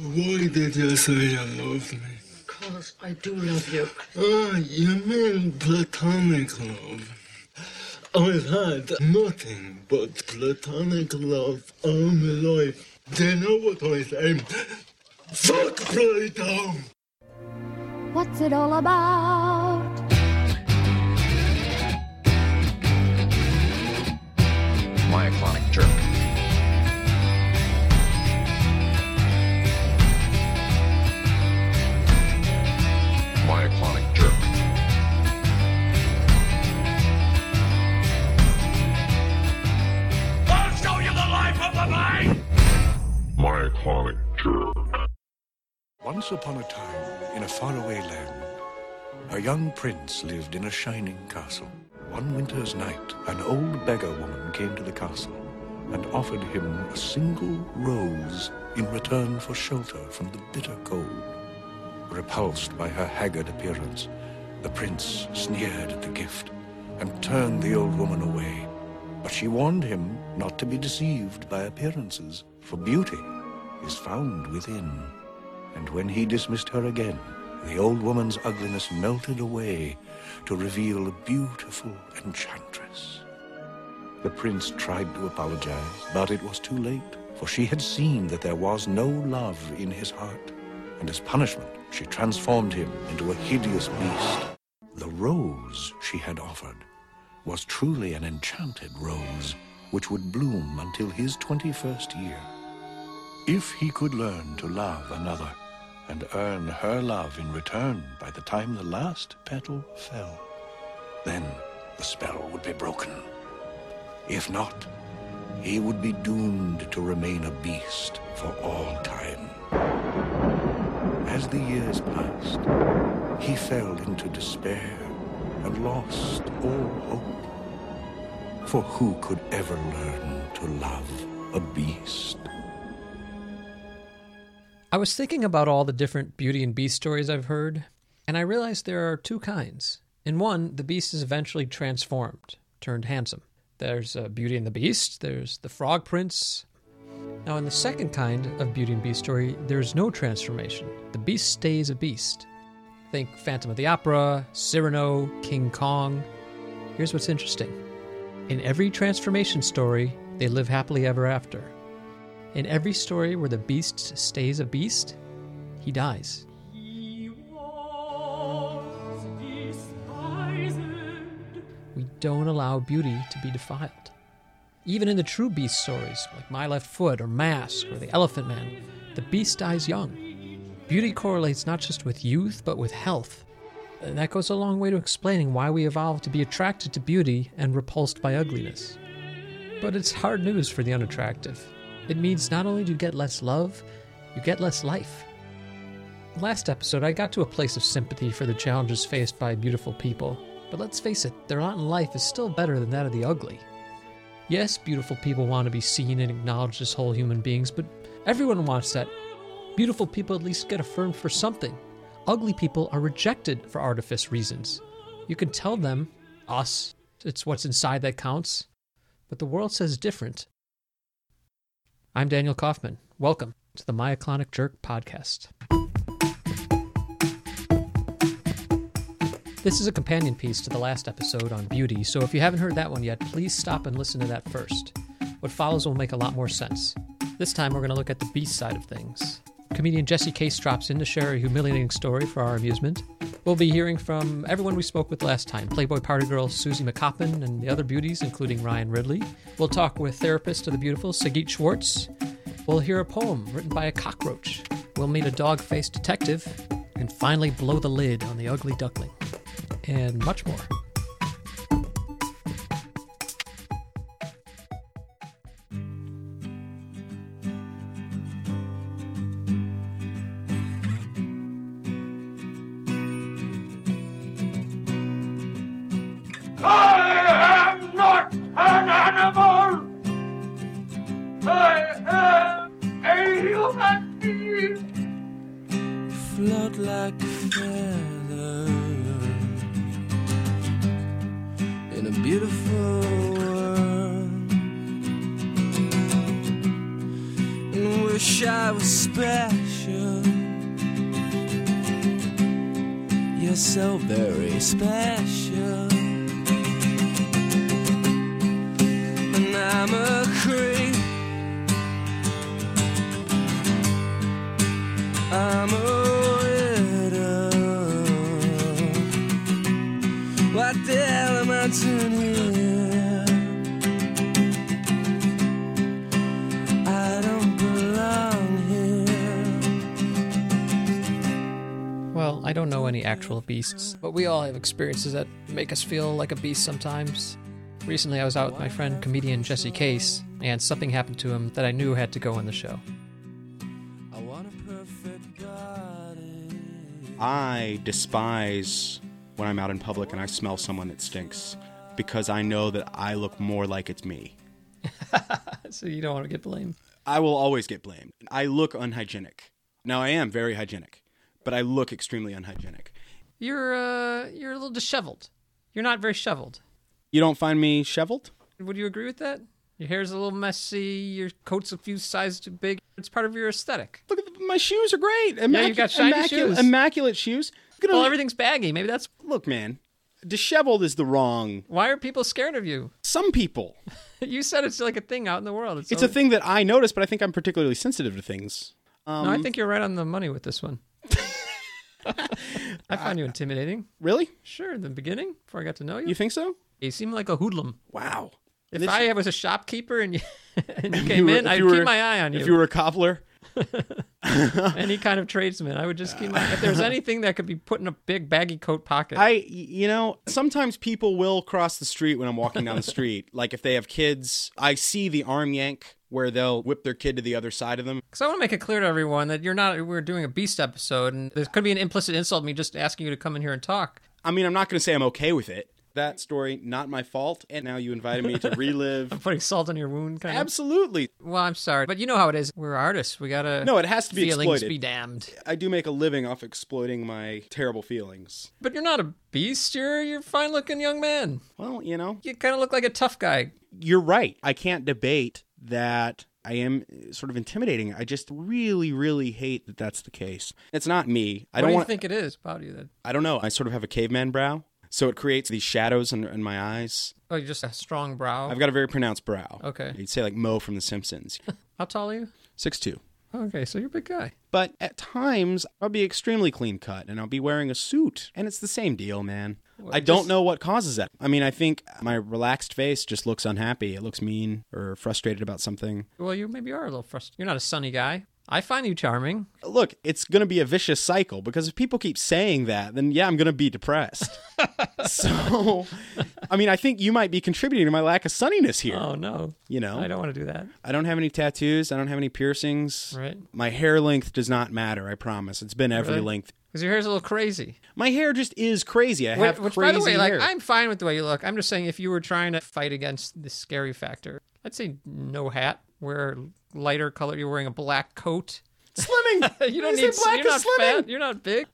Why did you say you love me? Because I do love you. Ah, you mean platonic love. I've had nothing but platonic love all my life. Do you know what I say? Fuck Plato! What's it all about? Myoclonic jerk. Jerk. Once upon a time, in a faraway land, a young prince lived in a shining castle. One winter's night, an old beggar woman came to the castle and offered him a single rose in return for shelter from the bitter cold. Repulsed by her haggard appearance, the prince sneered at the gift and turned the old woman away. But she warned him not to be deceived by appearances, for beauty is found within. And when he dismissed her again, the old woman's ugliness melted away to reveal a beautiful enchantress. The prince tried to apologize, but it was too late, for she had seen that there was no love in his heart. And as punishment, she transformed him into a hideous beast. The rose she had offered was truly an enchanted rose, which would bloom until his 21st year. If he could learn to love another and earn her love in return by the time the last petal fell, then the spell would be broken. If not, he would be doomed to remain a beast for all time. As the years passed, he fell into despair and lost all hope. For who could ever learn to love a beast? I was thinking about all the different Beauty and Beast stories I've heard, and I realized there are two kinds. In one, the beast is eventually transformed, turned handsome. There's uh, Beauty and the Beast, there's the Frog Prince. Now, in the second kind of Beauty and Beast story, there's no transformation. The beast stays a beast. Think Phantom of the Opera, Cyrano, King Kong. Here's what's interesting in every transformation story, they live happily ever after. In every story where the beast stays a beast, he dies. We don't allow beauty to be defiled. Even in the true beast stories, like My Left Foot or Mask or The Elephant Man, the beast dies young. Beauty correlates not just with youth, but with health. And that goes a long way to explaining why we evolved to be attracted to beauty and repulsed by ugliness. But it's hard news for the unattractive. It means not only do you get less love, you get less life. Last episode, I got to a place of sympathy for the challenges faced by beautiful people. But let's face it, their lot in life is still better than that of the ugly. Yes, beautiful people want to be seen and acknowledged as whole human beings, but everyone wants that. Beautiful people at least get affirmed for something. Ugly people are rejected for artifice reasons. You can tell them, us, it's what's inside that counts, but the world says different. I'm Daniel Kaufman. Welcome to the Myoclonic Jerk podcast. This is a companion piece to the last episode on beauty, so if you haven't heard that one yet, please stop and listen to that first. What follows will make a lot more sense. This time we're going to look at the beast side of things. Comedian Jesse Case drops in to share a humiliating story for our amusement. We'll be hearing from everyone we spoke with last time Playboy Party Girl Susie McCoppin and the other beauties, including Ryan Ridley. We'll talk with therapist of the beautiful Sagit Schwartz. We'll hear a poem written by a cockroach. We'll meet a dog faced detective and finally blow the lid on the ugly duckling. And much more. Any actual beasts, but we all have experiences that make us feel like a beast sometimes. Recently, I was out with my friend comedian Jesse Case, and something happened to him that I knew had to go on the show. I want a perfect garden. I despise when I'm out in public and I smell someone that stinks because I know that I look more like it's me. So you don't want to get blamed. I will always get blamed. I look unhygienic. Now I am very hygienic, but I look extremely unhygienic. You're uh, you're a little disheveled. You're not very shoveled. You don't find me shoveled? Would you agree with that? Your hair's a little messy. Your coat's a few sizes too big. It's part of your aesthetic. Look at the, my shoes are great. Yeah, you've got shiny immaculate, shoes. immaculate shoes. Well, everything's baggy. Maybe that's look, man. Disheveled is the wrong. why are people scared of you. Some people. You said it's like a thing out in the world. It's a thing that I notice, but I think I'm particularly sensitive to things. Um, no, I think you're right on the money with this one. I find you intimidating. Really? Sure, in the beginning, before I got to know you, You think so? you seem like a hoodlum. Wow. If This- I was a shopkeeper and you, and you came were- in, if I'd you were- keep my eye on you. If you were a cobbler, Any kind of tradesman, I would just keep my. Eye. If there's anything that could be put in a big baggy coat pocket, I, you know, sometimes people will cross the street when I'm walking down the street. Like if they have kids, I see the arm yank where they'll whip their kid to the other side of them. Because I want to make it clear to everyone that you're not. We're doing a beast episode, and there could be an implicit insult me just asking you to come in here and talk. I mean, I'm not going to say I'm okay with it. That story, not my fault. And now you invited me to relive. I'm Putting salt on your wound, kind of. Absolutely. Well, I'm sorry, but you know how it is. We're artists. We gotta. No, it has to be feelings exploited. be damned. I do make a living off exploiting my terrible feelings. But you're not a beast. You're you're a fine looking young man. Well, you know, You kind of look like a tough guy. you're right. I can't debate that I am uh, sort of intimidating. I just really, really hate that that's the case. It's not me. I what don't do you want. think it is about you that? I don't know. I sort of have a caveman brow, so it creates these shadows in, in my eyes. Oh, you just a strong brow. I've got a very pronounced brow. Okay. You'd say like Moe from The Simpsons. How tall are you? Six two. Okay, so you're a big guy. But at times, I'll be extremely clean cut and I'll be wearing a suit. And it's the same deal, man. I don't just- know what causes that. I mean, I think my relaxed face just looks unhappy. It looks mean or frustrated about something. Well, you maybe are a little frustrated. You're not a sunny guy. I find you charming. Look, it's going to be a vicious cycle because if people keep saying that, then yeah, I'm going to be depressed. so, I mean, I think you might be contributing to my lack of sunniness here. Oh no, you know, I don't want to do that. I don't have any tattoos. I don't have any piercings. Right. My hair length does not matter. I promise. It's been every Really? length. Because your hair's a little crazy. My hair just is crazy. I have Which, crazy by the way, like hair. I'm fine with the way you look. I'm just saying, if you were trying to fight against the scary factor, I'd say no hat. Wear lighter color. You're wearing a black coat. slimming. You don't say need. black you're is not slimming. fat. You're not big.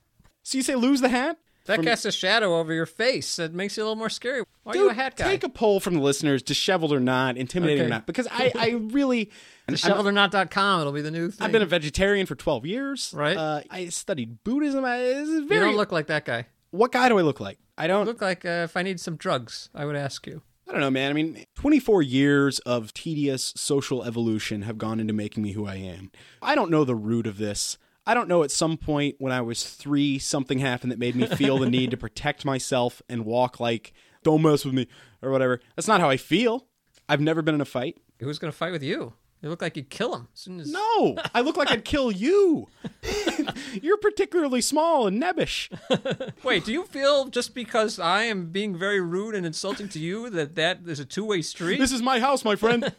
So you say lose the hat? That From- casts a shadow over your face. That makes you a little more scary. Why are you a hat guy? Take a poll from the listeners, disheveled or not, intimidating or not, because I, I really. Disheveledornot.com. It'll be the new thing. I've been a vegetarian for 12 years. Right. Uh, I studied Buddhism. I, is You don't look like that guy. what guy do I look like? I don't. You look like uh, if I need some drugs, I would ask you. I don't know, man. I mean, 24 years of tedious social evolution have gone into making me who I am. I don't know the root of this. I don't know at some point when I was three, something happened that made me feel the need to protect myself and walk like, don't mess with me, or whatever. That's not how I feel. I've never been in a fight. Who's going to fight with you? You look like you'd kill him as soon as. No, I look like I'd kill you. You're particularly small and nebbish. Wait, do you feel just because I am being very rude and insulting to you that that is a two way street? This is my house, my friend.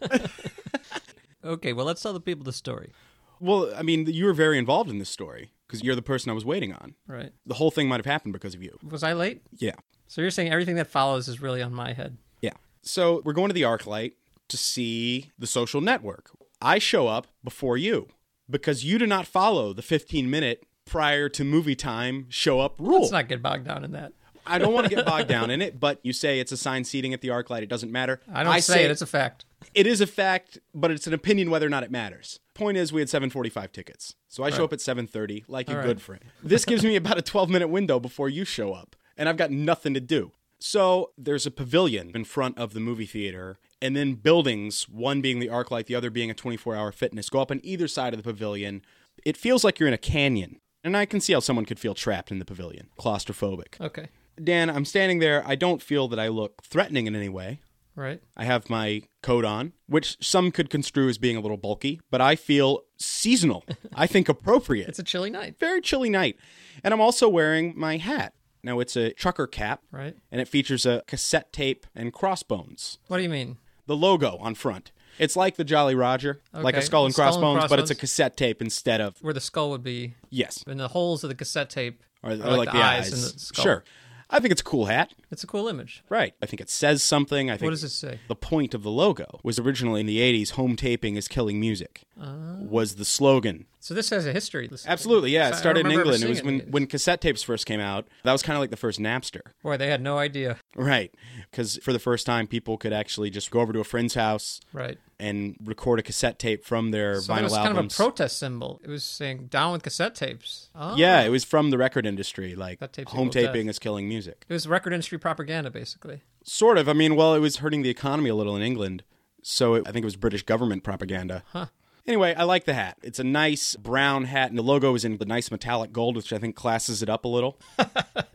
okay, well, let's tell the people the story. well, I mean, you were very involved in this story because you're the person I was waiting on. Right. The whole thing might have happened because of you. Was I late? Yeah. So you're saying everything that follows is really on my head. Yeah. So we're going to the ArcLight to see the social network. I show up before you because you do not follow the 15 minute prior to movie time show up rule. Let's not get bogged down in that. I don't want to get bogged down in it, but you say it's assigned seating at the ArcLight. It doesn't matter. I don't say, it, it's a fact. it is a fact, but it's an opinion whether or not it matters. Point is, we had 7:45 tickets, so I show Right. up at 7:30, like a All right. good friend. This gives me about a 12 minute window before you show up, and I've got nothing to do. So there's a pavilion in front of the movie theater, and then buildings, one being the ArcLight, the other being a 24 hour fitness, go up on either side of the pavilion. It feels like you're in a canyon, and I can see how someone could feel trapped in the pavilion, claustrophobic. Okay. Dan, I'm standing there. I don't feel that I look threatening in any way. Right. I have my coat on, which some could construe as being a little bulky, but I feel seasonal. I think appropriate. It's a chilly night. very chilly night. And I'm also wearing my hat. Now it's a trucker cap, Right. and it features a cassette tape and crossbones. What do you mean? The logo on front. It's like the Jolly Roger, like a skull and, skull and crossbones, but it's a cassette tape instead of Where the skull would be yes, in the holes of the cassette tape. or, are or like, the, eyes. and the skull. Sure. I think it's a cool hat. It's a cool image. Right. I think it says something. I think What does it say? The point of the logo was originally in the 80s home taping is killing music. Ah. was the slogan. So this has a history. This- Absolutely, yeah. It started in England. It was when, it. when cassette tapes first came out. That was kind of like the first Napster. Boy, they had no idea. Right. Because for the first time, people could actually just go over to a friend's house Right. and record a cassette tape from their So it vinyl was kind of a protest symbol. It was saying down with cassette tapes. Oh. Yeah, it was from the record industry. Like, home equal death. taping is killing music. It was record industry propaganda, basically. Sort of. I mean, well, it was hurting the economy a little in England. So it, I think it was British government propaganda. Huh. Anyway, I like the hat. It's a nice brown hat, and the logo is in the nice metallic gold, which I think classes it up a little.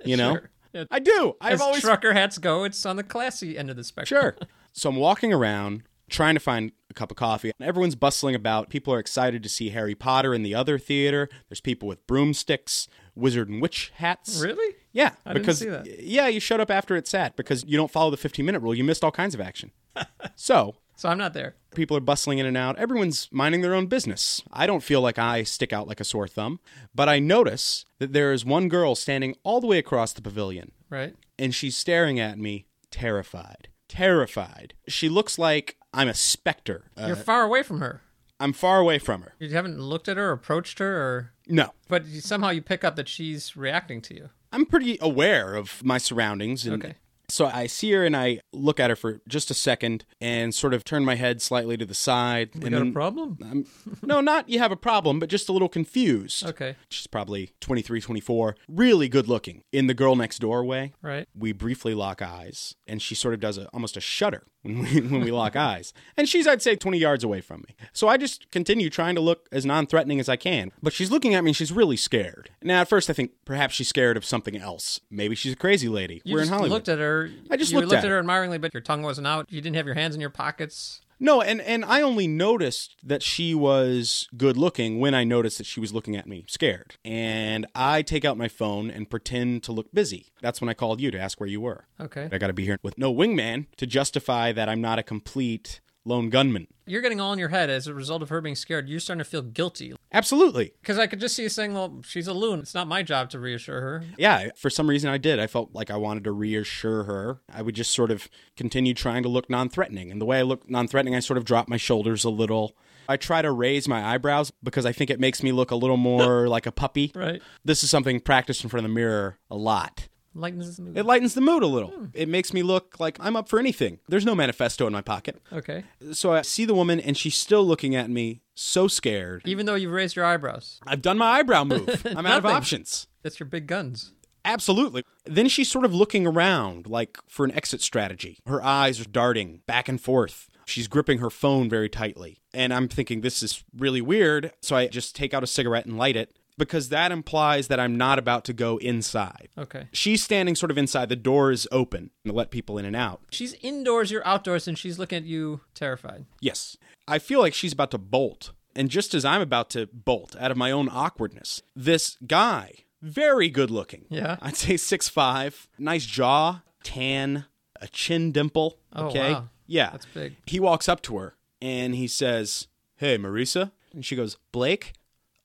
You know? Sure. Yeah. I do. I've As always trucker hats go, it's on the classy end of the spectrum. Sure. So I'm walking around trying to find a cup of coffee. And everyone's bustling about. People are excited to see Harry Potter in the other theater. There's people with broomsticks, wizard and witch hats. Really? Yeah, I didn't because see that. yeah, you showed up after it sat because you don't follow the 15 minute rule. You missed all kinds of action. so So I'm not there. people are bustling in and out. Everyone's minding their own business. I don't feel like I stick out like a sore thumb, but I notice that there is one girl standing all the way across the pavilion Right. and she's staring at me, terrified. Terrified. She looks like I'm a specter. Uh, You're far away from her. I'm far away from her. You haven't looked at her, approached her, or No. but somehow you pick up that she's reacting to you. I'm pretty aware of my surroundings. And Okay. So I see her and I look at her for just a second and sort of turn my head slightly to the side. You and got a problem? I'm, no, not you have a problem, but just a little confused. Okay. She's probably 23, 24, really good looking. In the girl next door way, Right. we briefly lock eyes, and she sort of does a, almost a shudder when we, when we lock eyes. And she's, I'd say, 20 yards away from me. So I just continue trying to look as non threatening as I can. But she's looking at me and she's really scared. Now, at first, I think perhaps she's scared of something else. Maybe she's a crazy lady. You We're in just Hollywood. looked at her. I just you looked looked at her admiringly, but your tongue wasn't out. You didn't have your hands in your pockets. No, and, and I only noticed that she was good looking when I noticed that she was looking at me scared. And I take out my phone and pretend to look busy. That's when I called you to ask where you were. Okay. I got to be here with no wingman to justify that I'm not a complete lone gunman. You're getting all in your head as a result of her being scared. You're starting to feel guilty Absolutely. because I could just see you saying, "Well, she's a loon. It's not my job to reassure her." Yeah, for some reason I did. I felt like I wanted to reassure her. I would just sort of continue trying to look non threatening. And the way I look non threatening, I sort of drop my shoulders a little. I try to raise my eyebrows because I think it makes me look a little more like a puppy. Right. This is something practiced in front of the mirror a lot. Lightens the mood. It lightens the mood a little. Hmm. It makes me look like I'm up for anything. There's no manifesto in my pocket. Okay. So I see the woman and she's still looking at me so scared. Even though you've raised your eyebrows, I've done my eyebrow move. I'm out of options. that's your big guns. Absolutely. Then she's sort of looking around like for an exit strategy. Her eyes are darting back and forth. She's gripping her phone very tightly. And I'm thinking this is really weird. So I just take out a cigarette and light it because that implies that I'm not about to go inside. Okay. She's standing sort of inside. The door is open to let people in and out. She's indoors, you're outdoors, and she's looking at you terrified. Yes. I feel like she's about to bolt. And just as I'm about to bolt out of my own awkwardness, this guy, very good looking. Yeah. I'd say six five, nice jaw, tan, a chin dimple. Oh, Okay. wow. Yeah. That's big. He walks up to her and he says, Hey, Marisa. And she goes, Blake?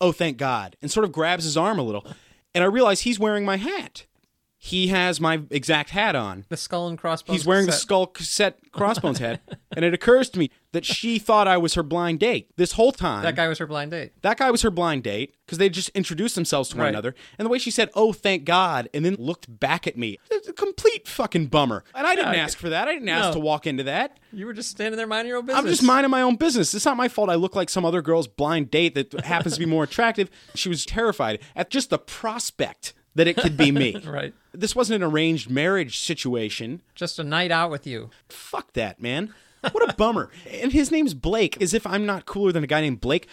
Oh, thank God. And sort of grabs his arm a little. And I realize he's wearing my hat. He has my exact hat on. The skull and crossbones. He's wearing the skull cassette crossbones hat. And it occurs to me that she thought I was her blind date this whole time. That guy was her blind date. That guy was her blind date because they just introduced themselves to one Right. another. And the way she said, "Oh, thank God," and then looked back at me, it's a complete fucking bummer. And I didn't Yeah. ask for that. I didn't ask No. to walk into that. You were just standing there minding your own business. I'm just minding my own business. It's not my fault. I look like some other girl's blind date that happens to be more attractive. She was terrified at just the prospect that it could be me. Right. This wasn't an arranged marriage situation. Just a night out with you. Fuck that, man. What a bummer. And his name's Blake, as if I'm not cooler than a guy named Blake.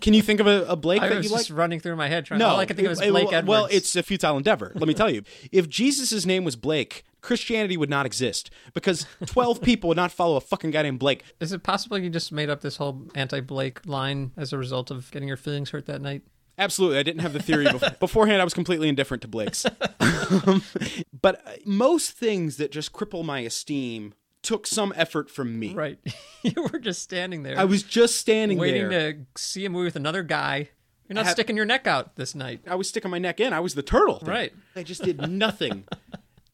Can you think of a, a Blake I that was you like? just running through my head trying. No, all I could think of was Blake Edwards. Well, it's a futile endeavor. Let me tell you. If Jesus' name was Blake, Christianity would not exist because 12 people would not follow a fucking guy named Blake. Is it possible you just made up this whole anti-Blake line as a result of getting your feelings hurt that night? Absolutely. I didn't have the theory bef- beforehand. I was completely indifferent to Blake's. Um, but uh, most things that just cripple my esteem took some effort from me. Right. you were just standing there. I was just standing waiting there. to see a movie with another guy. You're not sticking your neck out this night. I was sticking my neck in. I was the turtle. Right. I just did nothing.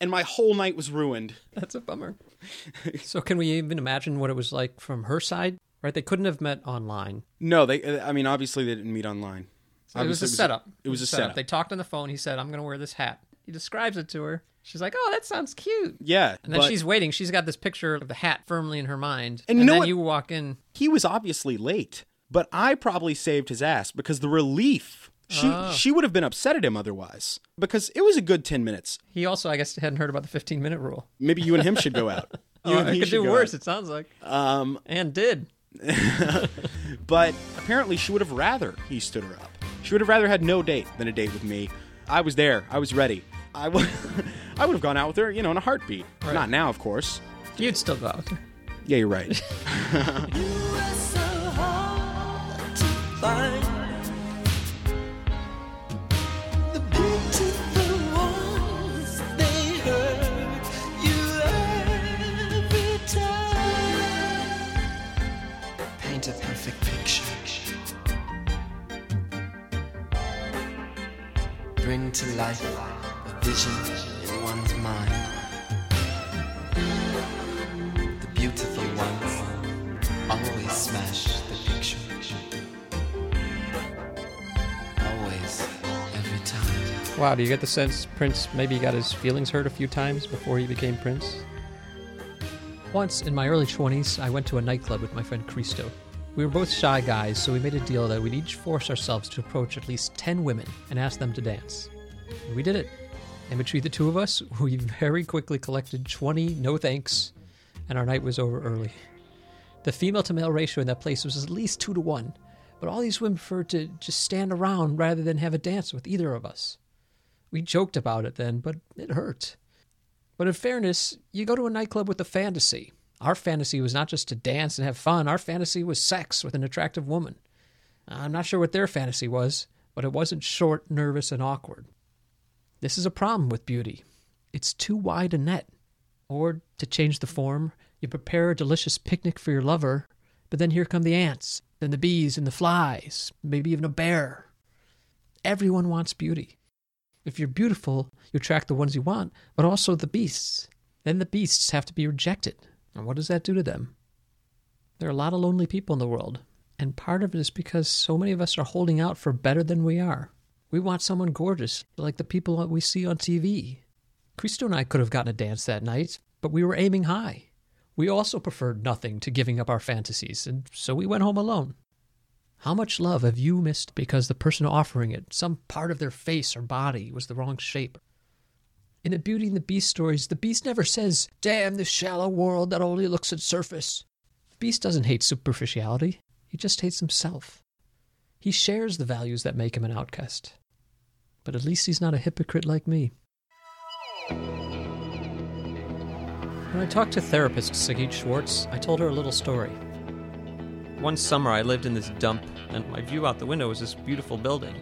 and my whole night was ruined. That's a bummer. so can we even imagine what it was like from her side? Right? They couldn't have met online. No, they. I mean, obviously they didn't meet online. It was a setup. It was a setup. They talked on the phone. He said, "I'm going to wear this hat." He describes it to her. She's like, "Oh, that sounds cute." Yeah, And then but she's waiting. She's got this picture of the hat firmly in her mind. And you know then what? you walk in. he was obviously late, but I probably saved his ass because the relief. She Oh. she would have been upset at him otherwise because it was a good ten minutes. He also, I guess, hadn't heard about the 15 minute rule. Maybe you and him should go out. You Oh, and he could do worse. out. It sounds like, Um, and did. but apparently she would have rather he stood her up. She would have rather had no date than a date with me. I was there. I was ready. I would I would have gone out with her, you know, in a heartbeat. Not now, of course. You'd still go out. Yeah, you're right. Bring to life a vision in one's mind. The beautiful ones always smash the picture. Always, every time. Wow, do you get the sense Prince maybe got his feelings hurt a few times before he became Prince? Once, in my early 20s, I went to a nightclub with my friend Cristo. We were both shy guys, so we made a deal that we'd each force ourselves to approach at least 10 women and ask them to dance. And we did it. And between the two of us, we very quickly collected 20 no thanks, and our night was over early. The female to male ratio in that place was at least 2 to 1, but all these women preferred to just stand around rather than have a dance with either of us. We joked about it then, but it hurt. But in fairness, you go to a nightclub with a fantasy. Our fantasy was not just to dance and have fun, our fantasy was sex with an attractive woman. I'm not sure what their fantasy was, but it wasn't short, nervous, and awkward. This is a problem with beauty. It's too wide a net. Or, to change the form, you prepare a delicious picnic for your lover, but then here come the ants, then the bees and the flies, maybe even a bear. Everyone wants beauty. If you're beautiful, you attract the ones you want, but also the beasts. Then the beasts have to be rejected. And what does that do to them? There are a lot of lonely people in the world, and part of it is because so many of us are holding out for better than we are. We want someone gorgeous, like the people that we see on TV. Christo and I could have gotten a dance that night, but we were aiming high. We also preferred nothing to giving up our fantasies, and so we went home alone. How much love have you missed because the person offering it, some part of their face or body, was the wrong shape? In the Beauty and the Beast stories, the beast never says, Damn this shallow world that only looks at surface. The beast doesn't hate superficiality, he just hates himself. He shares the values that make him an outcast. But at least he's not a hypocrite like me. When I talked to therapist Sagit Schwartz, I told her a little story. One summer, I lived in this dump, and my view out the window was this beautiful building.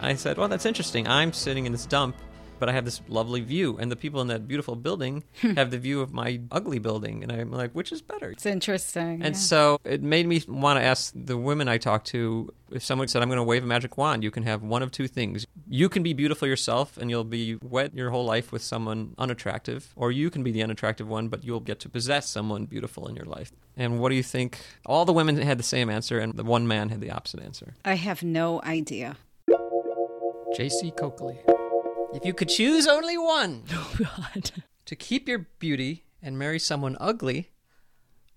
I said, Well, that's interesting. I'm sitting in this dump, but I have this lovely view, and the people in that beautiful building hmm. have the view of my ugly building, and I'm like, which is better? It's interesting. And yeah. so it made me want to ask the women I talked to if someone said, I'm going to wave a magic wand, you can have one of two things. You can be beautiful yourself and you'll be wet your whole life with someone unattractive, or you can be the unattractive one, but you'll get to possess someone beautiful in your life. And what do you think? All the women had the same answer, and the one man had the opposite answer. I have no idea. J.C. Coakley. If you could choose only one Oh, God. to keep your beauty and marry someone ugly,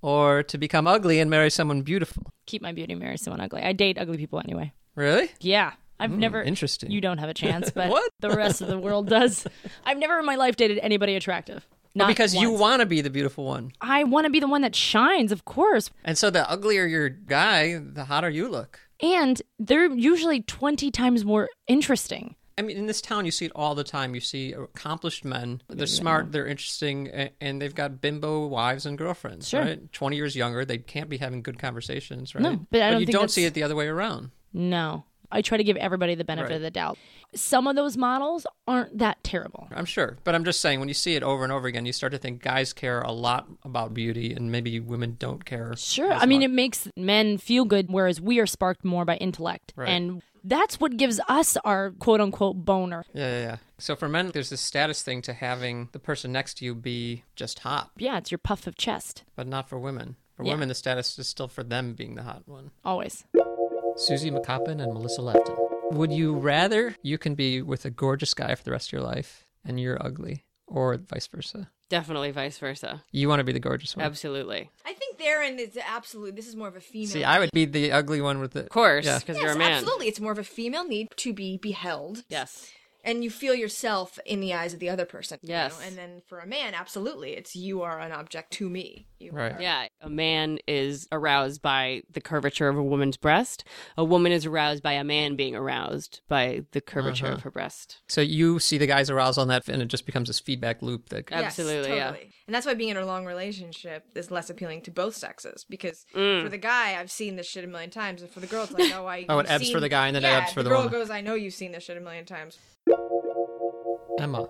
or to become ugly and marry someone beautiful. Keep my beauty, marry someone ugly. I date ugly people anyway. Really? Yeah. I've Hmm, never. interesting. You don't have a chance, but What? the rest of the world does. I've never in my life dated anybody attractive. Not because you once. want to be the beautiful one. I want to be the one that shines, of course. And so the uglier your guy, the hotter you look. And they're usually 20 times more interesting. I mean, in this town, you see it all the time. You see accomplished men. They're smart, they're interesting, and they've got bimbo wives and girlfriends, Sure. right? 20 years younger. They can't be having good conversations, right? No, but I don't you think don't that's- see it the other way around. No. I try to give everybody the benefit Right. of the doubt. Some of those models aren't that terrible. I'm sure. But I'm just saying, when you see it over and over again, you start to think guys care a lot about beauty, and maybe women don't care. Sure. I mean, it makes men feel good, whereas we are sparked more by intellect. Right. And that's what gives us our quote unquote boner. Yeah, yeah, yeah. So for men, there's this status thing to having the person next to you be just hot, Yeah, it's your puff of chest. but not for women. For Yeah. women, the status is still for them being the hot one. Always. Susie McCoppin and Melissa Lefton. Would you rather you can be with a gorgeous guy for the rest of your life and you're ugly, or vice versa? Definitely vice versa. You want to be the gorgeous one. Absolutely. I think therein is absolutely. This is more of a female. See, I would be the ugly one with the. Of course, Yeah. because yes, you're a man. absolutely. It's more of a female need to be beheld. Yes. And you feel yourself in the eyes of the other person. you Yes. know? And then for a man, absolutely, it's you are an object to me. You are- Yeah. A man is aroused by the curvature of a woman's breast. A woman is aroused by a man being aroused by the curvature Uh-huh. of her breast. So you see the guy's arousal on that, and it just becomes this feedback loop that. Yes, Absolutely, yeah. And that's why being in a long relationship is less appealing to both sexes because Mm. for the guy, I've seen this shit a million times, and for the girl, it's like, oh, I. Oh, it you've ebbs for the guy and then it ebbs for the girl woman. goes, I know you've seen this shit a million times. Emma.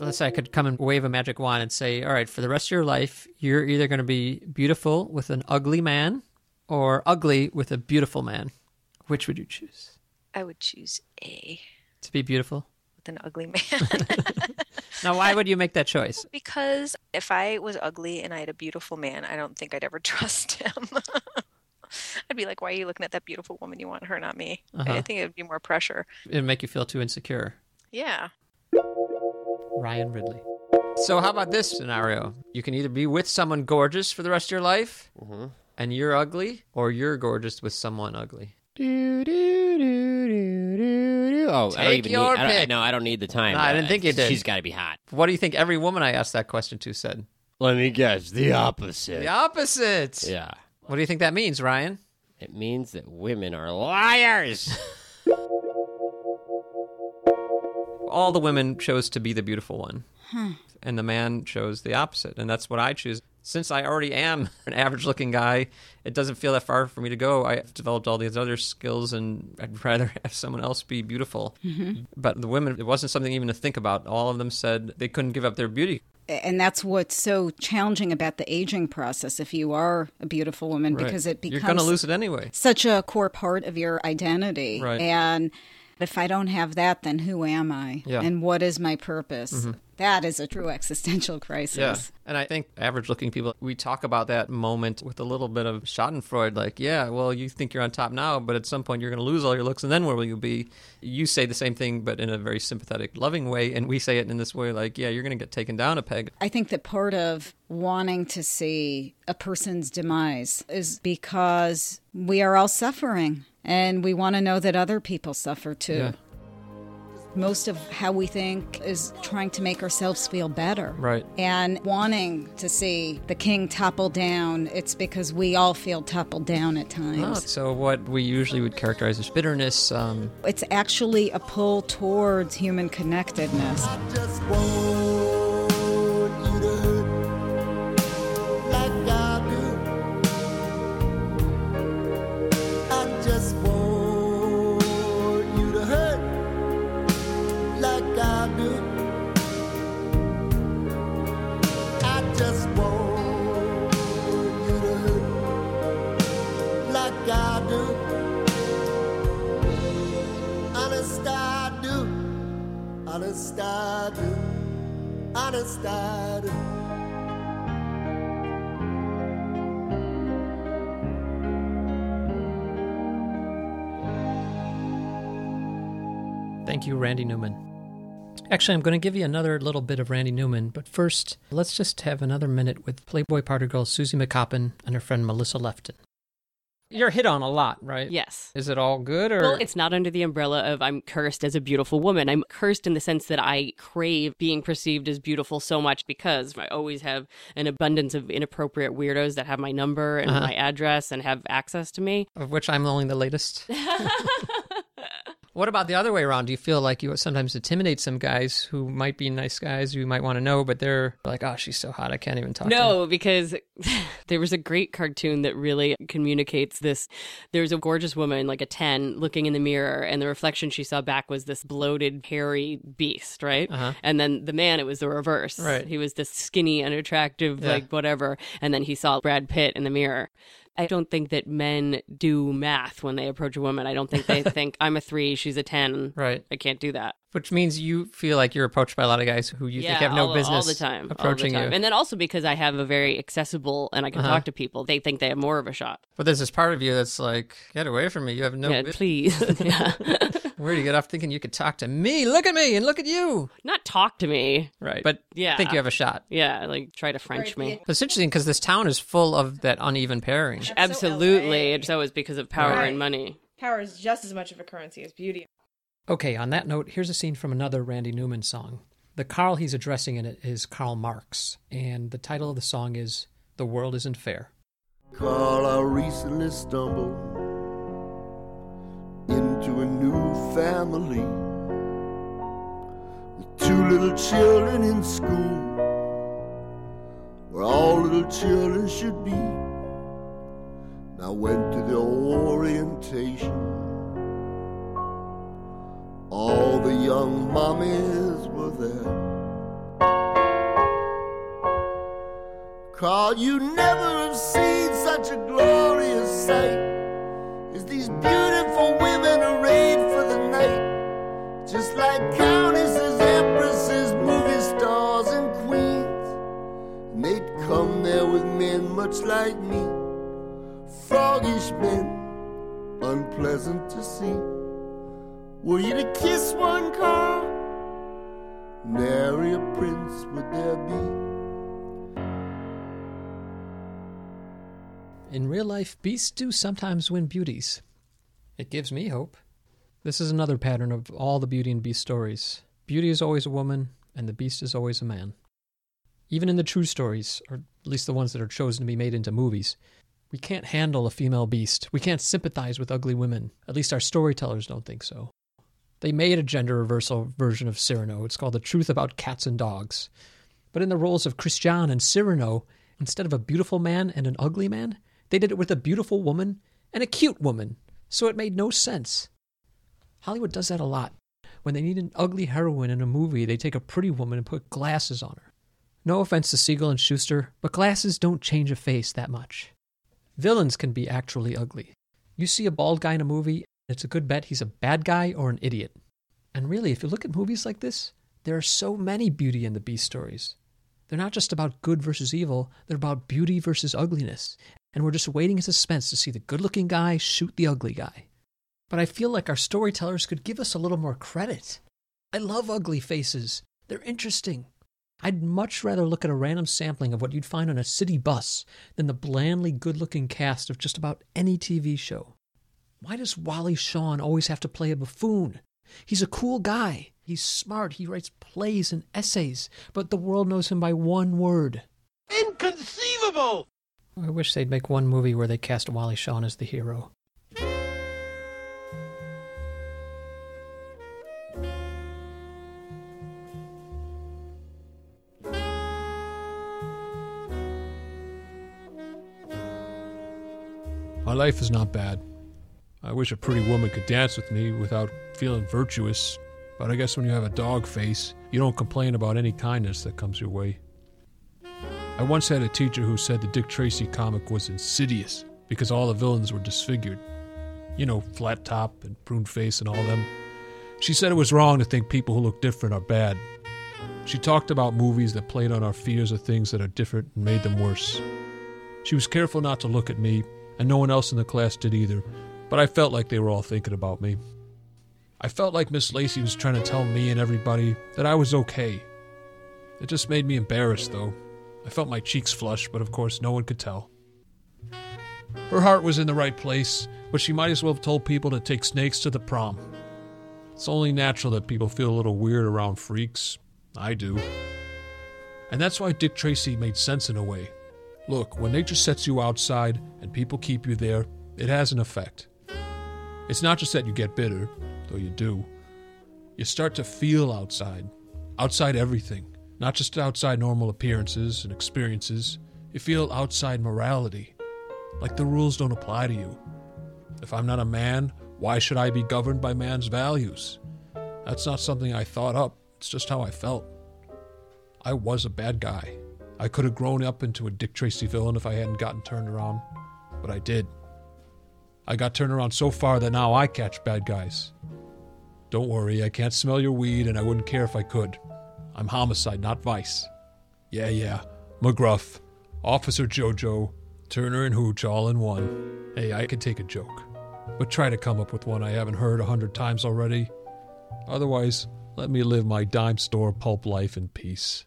Let's say I could come and wave a magic wand and say, all right, for the rest of your life, you're either going to be beautiful with an ugly man or ugly with a beautiful man. Which would you choose? I would choose A To be beautiful? with an ugly man. Now, why would you make that choice? because if I was ugly and I had a beautiful man, I don't think I'd ever trust him. I'd be like, why are you looking at that beautiful woman? You want her, not me. Uh-huh. I think it would be more pressure. It'd make you feel too insecure. Yeah. Ryan Ridley. So, how about this scenario? You can either be with someone gorgeous for the rest of your life, mm-hmm. and you're ugly, or you're gorgeous with someone ugly. Do, do, do, do, do, do. Oh, I don't even your need. I, don't, no, I don't need the time. No, I didn't think you did. She's got to be hot. What do you think every woman I asked that question to said? Let me guess. The opposite. The opposite. Yeah. What do you think that means, Ryan? It means that women are liars. All the women chose to be the beautiful one, and the man chose the opposite, and that's what I choose. Since I already am an average-looking guy, it doesn't feel that far for me to go. I've developed all these other skills, and I'd rather have someone else be beautiful. Mhm. But the women, it wasn't something even to think about. All of them said they couldn't give up their beauty. And that's what's so challenging about the aging process if you are a beautiful woman Right. because it You're becomes gonna lose it anyway. such a core part of your identity. Right. And if I don't have that, then who am I? Yeah. And what is my purpose? Mhm. That is a true existential crisis. Yeah. And I think average looking people, we talk about that moment with a little bit of Schadenfreude, like, yeah, well, you think you're on top now, but at some point you're going to lose all your looks, and then where will you be? You say the same thing, but in a very sympathetic, loving way, and we say it in this way, like, yeah, you're going to get taken down a peg. I think that part of wanting to see a person's demise is because we are all suffering and we want to know that other people suffer too. Yeah. Most of how we think is trying to make ourselves feel better. Right. And wanting to see the king topple down, it's because we all feel toppled down at Oh, times. so what we usually would characterize as bitterness, um, It's actually a pull towards human connectedness. Randy Newman. Actually, I'm going to give you another little bit of Randy Newman, but first, let's just have another minute with Playboy Party girl Susie McCoppin and her friend Melissa Lefton. You're hit on a lot, right? Yes. Is it all good or Well, it's not under the umbrella of I'm cursed as a beautiful woman. I'm cursed in the sense that I crave being perceived as beautiful so much because I always have an abundance of inappropriate weirdos that have my number and Uh-huh. my address and have access to me. of which I'm only the latest? What about the other way around? Do you feel like you sometimes intimidate some guys who might be nice guys you might want to know, but they're like, "Oh, she's so hot, I can't even talk." to her." No, because there was a great cartoon that really communicates this. There's a gorgeous woman, like a 10, looking in the mirror, and the reflection she saw back was this bloated, hairy beast, right? Uh-huh. And then the man, it was the reverse. Right. He was this skinny, unattractive, Yeah. like whatever. And then he saw Brad Pitt in the mirror. I don't think that men do math when they approach a woman. I don't think they think, I'm a three, she's a 10. Right. I can't do that. Which means you feel like you're approached by a lot of guys who you think have no all, business all the time, approaching the time. you. and then also because I have a very accessible and I can Uh-huh. talk to people, they think they have more of a shot. But there's this part of you that's like, get away from me. You have no Yeah, please. yeah. Where do you get off thinking you could talk to me? Look at me and look at you. Not talk to me, Right. But Yeah. think you have a shot. Yeah, like try to French me. But it's interesting because this town is full of that uneven pairing. Absolutely, and so is because of power Right. and money. Power is just as much of a currency as beauty. Okay, on that note, here's a scene from another Randy Newman song. The Karl he's addressing in it is Karl Marx, and the title of the song is The World Isn't Fair. Karl, I recently stumbled into a new family with two little children in school where all little children should be. And I went to the orientation. All the young mommies were there. Karl, you never have seen such a glorious sight as these beautiful men much like me, froggish men, unpleasant to see. Were you to kiss one, Karl? Nary a prince would there be. In real life, beasts do sometimes win beauties. It gives me hope. This is another pattern of all the Beauty and Beast stories. Beauty is always a woman, and the beast is always a man. Even in the true stories, or at least the ones that are chosen to be made into movies, we can't handle a female beast. We can't sympathize with ugly women. At least our storytellers don't think so. They made a gender reversal version of Cyrano. It's called The Truth About Cats and Dogs. But in the roles of Christian and Cyrano, instead of a beautiful man and an ugly man, they did it with a beautiful woman and a cute woman. So it made no sense. Hollywood does that a lot. When they need an ugly heroine in a movie, they take a pretty woman and put glasses on her. No offense to Siegel and Shuster, but glasses don't change a face that much. Villains can be actually ugly. You see a bald guy in a movie, and it's a good bet he's a bad guy or an idiot. And really, if you look at movies like this, there are so many Beauty and the Beast stories. They're not just about good versus evil, they're about beauty versus ugliness. And we're just waiting in suspense to see the good looking guy shoot the ugly guy. But I feel like our storytellers could give us a little more credit. I love ugly faces, they're interesting. I'd much rather look at a random sampling of what you'd find on a city bus than the blandly good looking cast of just about any TV show. Why does Wally Shawn always have to play a buffoon? He's a cool guy. He's smart. He writes plays and essays, but the world knows him by one word. Inconceivable! I wish they'd make one movie where they cast Wally Shawn as the hero. My life is not bad. I wish a pretty woman could dance with me without feeling virtuous, but I guess when you have a dog face, you don't complain about any kindness that comes your way. I once had a teacher who said the Dick Tracy comic was insidious because all the villains were disfigured. You know, flat top and prune face and all them. She said it was wrong to think people who look different are bad. She talked about movies that played on our fears of things that are different and made them worse. She was careful not to look at me, and no one else in the class did either, but I felt like they were all thinking about me. I felt like Miss Lacey was trying to tell me and everybody that I was okay. It just made me embarrassed, though. I felt my cheeks flush, but of course no one could tell. Her heart was in the right place, but she might as well have told people to take snakes to the prom. It's only natural that people feel a little weird around freaks. I do. And that's why Dick Tracy made sense in a way. Look, when nature sets you outside and people keep you there, it has an effect. It's not just that you get bitter, though you do. You start to feel outside, outside everything, not just outside normal appearances and experiences. You feel outside morality, like the rules don't apply to you. If I'm not a man, why should I be governed by man's values? That's not something I thought up, it's just how I felt. I was a bad guy. I could have grown up into a Dick Tracy villain if I hadn't gotten turned around, but I did. I got turned around so far that now I catch bad guys. Don't worry, I can't smell your weed and I wouldn't care if I could. I'm homicide, not vice. Yeah, yeah. McGruff, Officer Jojo, Turner and Hooch all in one. Hey, I can take a joke. But try to come up with one I haven't heard a hundred times already. Otherwise, let me live my dime store pulp life in peace.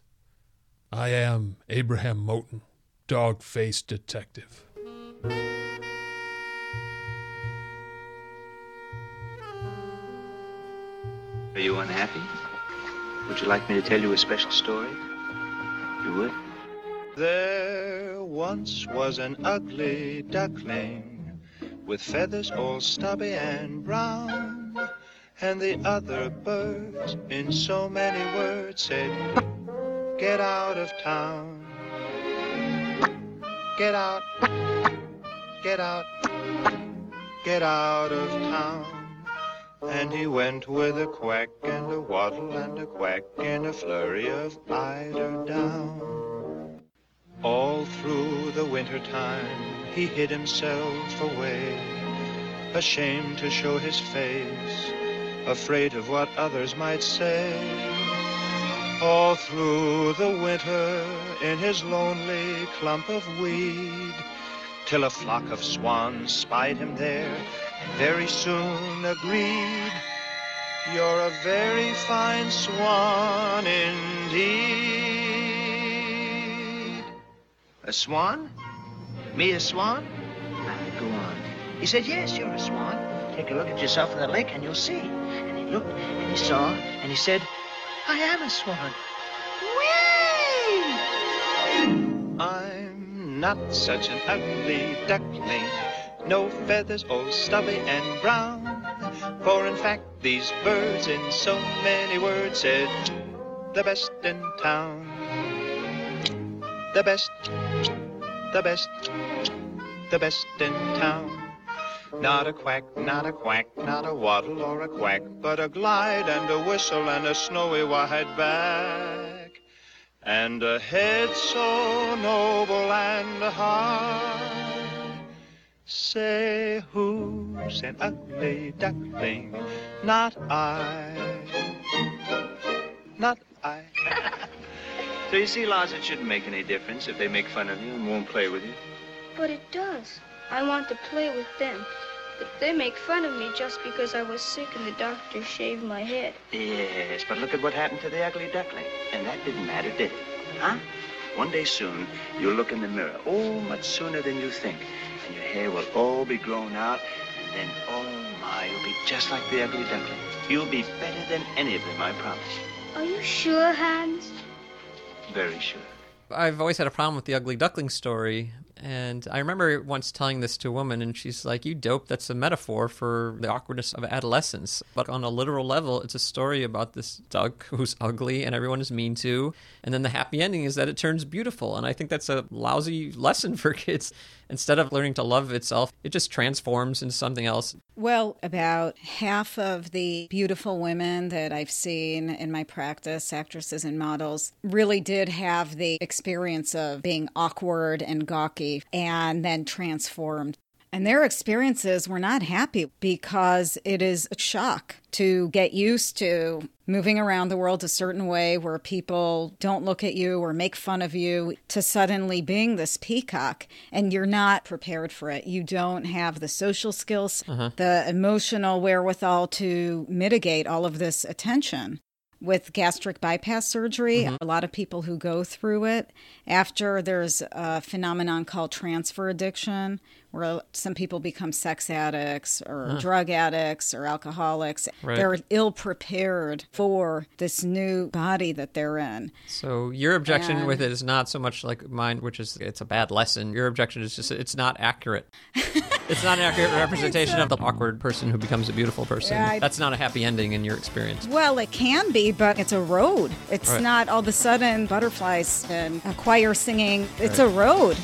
I am Abraham Moten, dog faced detective. Are you unhappy? Would you like me to tell you a special story? You would? There once was an ugly duckling with feathers all stubby and brown, and the other birds, in so many words, said, Get out of town. Get out. Get out. Get out of town. And he went with a quack and a waddle and a quack in a flurry of eider down. All through the winter time he hid himself away, ashamed to show his face, afraid of what others might say. All through the winter in his lonely clump of weed, till a flock of swans spied him there and very soon agreed. You're a very fine swan indeed. A swan? Me a swan? Ah, go on. He said, Yes, you're a swan. Take a look at yourself in the lake and you'll see. And he looked and he saw and he said, I am a swan. I'm not such an ugly duckling, no feathers all stubby and brown. For in fact, these birds in so many words said, the best in town. The best, the best, the best in town. Not a quack, not a quack, not a waddle or a quack, but a glide and a whistle and a snowy white back. And a head so noble and high. Say who's an ugly duckling? Not I. Not I. So you see, Lars, it shouldn't make any difference if they make fun of you and won't play with you. But it does. I want to play with them. But they make fun of me just because I was sick and the doctor shaved my head. Yes, but look at what happened to the ugly duckling. And that didn't matter, did it? Huh? One day soon, you'll look in the mirror. Oh, much sooner than you think. And your hair will all be grown out. And then, oh my, you'll be just like the ugly duckling. You'll be better than any of them, I promise. Are you sure, Hans? Very sure. I've always had a problem with the ugly duckling story. And I remember once telling this to a woman, and she's like, You dope, that's a metaphor for the awkwardness of adolescence. But on a literal level, it's a story about this duck who's ugly and everyone is mean to. And then the happy ending is that it turns beautiful. And I think that's a lousy lesson for kids. Instead of learning to love itself, it just transforms into something else. Well, about half of the beautiful women that I've seen in my practice, actresses and models, really did have the experience of being awkward and gawky and then transformed. And their experiences were not happy because it is a shock to get used to moving around the world a certain way where people don't look at you or make fun of you to suddenly being this peacock and you're not prepared for it. You don't have the social skills, Uh-huh. the emotional wherewithal to mitigate all of this attention. With gastric bypass surgery, Mhm. a lot of people who go through it, after there's a phenomenon called transfer addiction, where some people become sex addicts or Huh. drug addicts or alcoholics. Right. They're ill prepared for this new body that they're in. So your objection And- with it is not so much like mine, which is it's a bad lesson. Your objection is just it's not accurate. it's not an accurate representation of the awkward person who becomes a beautiful person. Yeah, I- That's not a happy ending in your experience. Well, it can be, but it's a road. It's Right. not all of a sudden butterflies and a choir singing. It's Right. a road.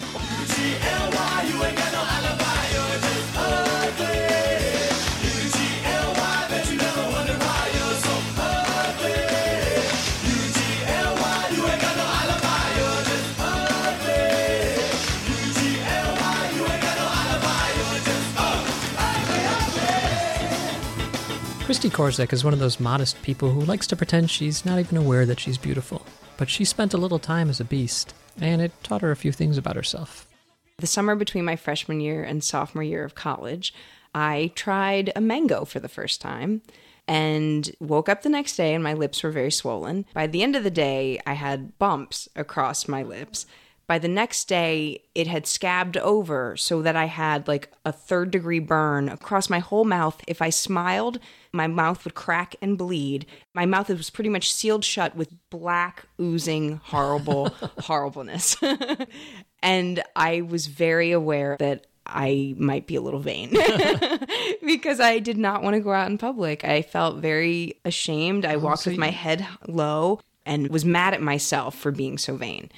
Christy Korzek is one of those modest people who likes to pretend she's not even aware that she's beautiful. But she spent a little time as a beast, and it taught her a few things about herself. The summer between my freshman year and sophomore year of college, I tried a mango for the first time and woke up the next day and my lips were very swollen. By the end of the day, I had bumps across my lips. By the next day, it had scabbed over so that I had like a third degree burn across my whole mouth. If I smiled, my mouth would crack and bleed. My mouth was pretty much sealed shut with black, oozing, horrible horribleness. and I was very aware that I might be a little vain because I did not want to go out in public. I felt very ashamed. I oh, walked so with my head low and was mad at myself for being so vain.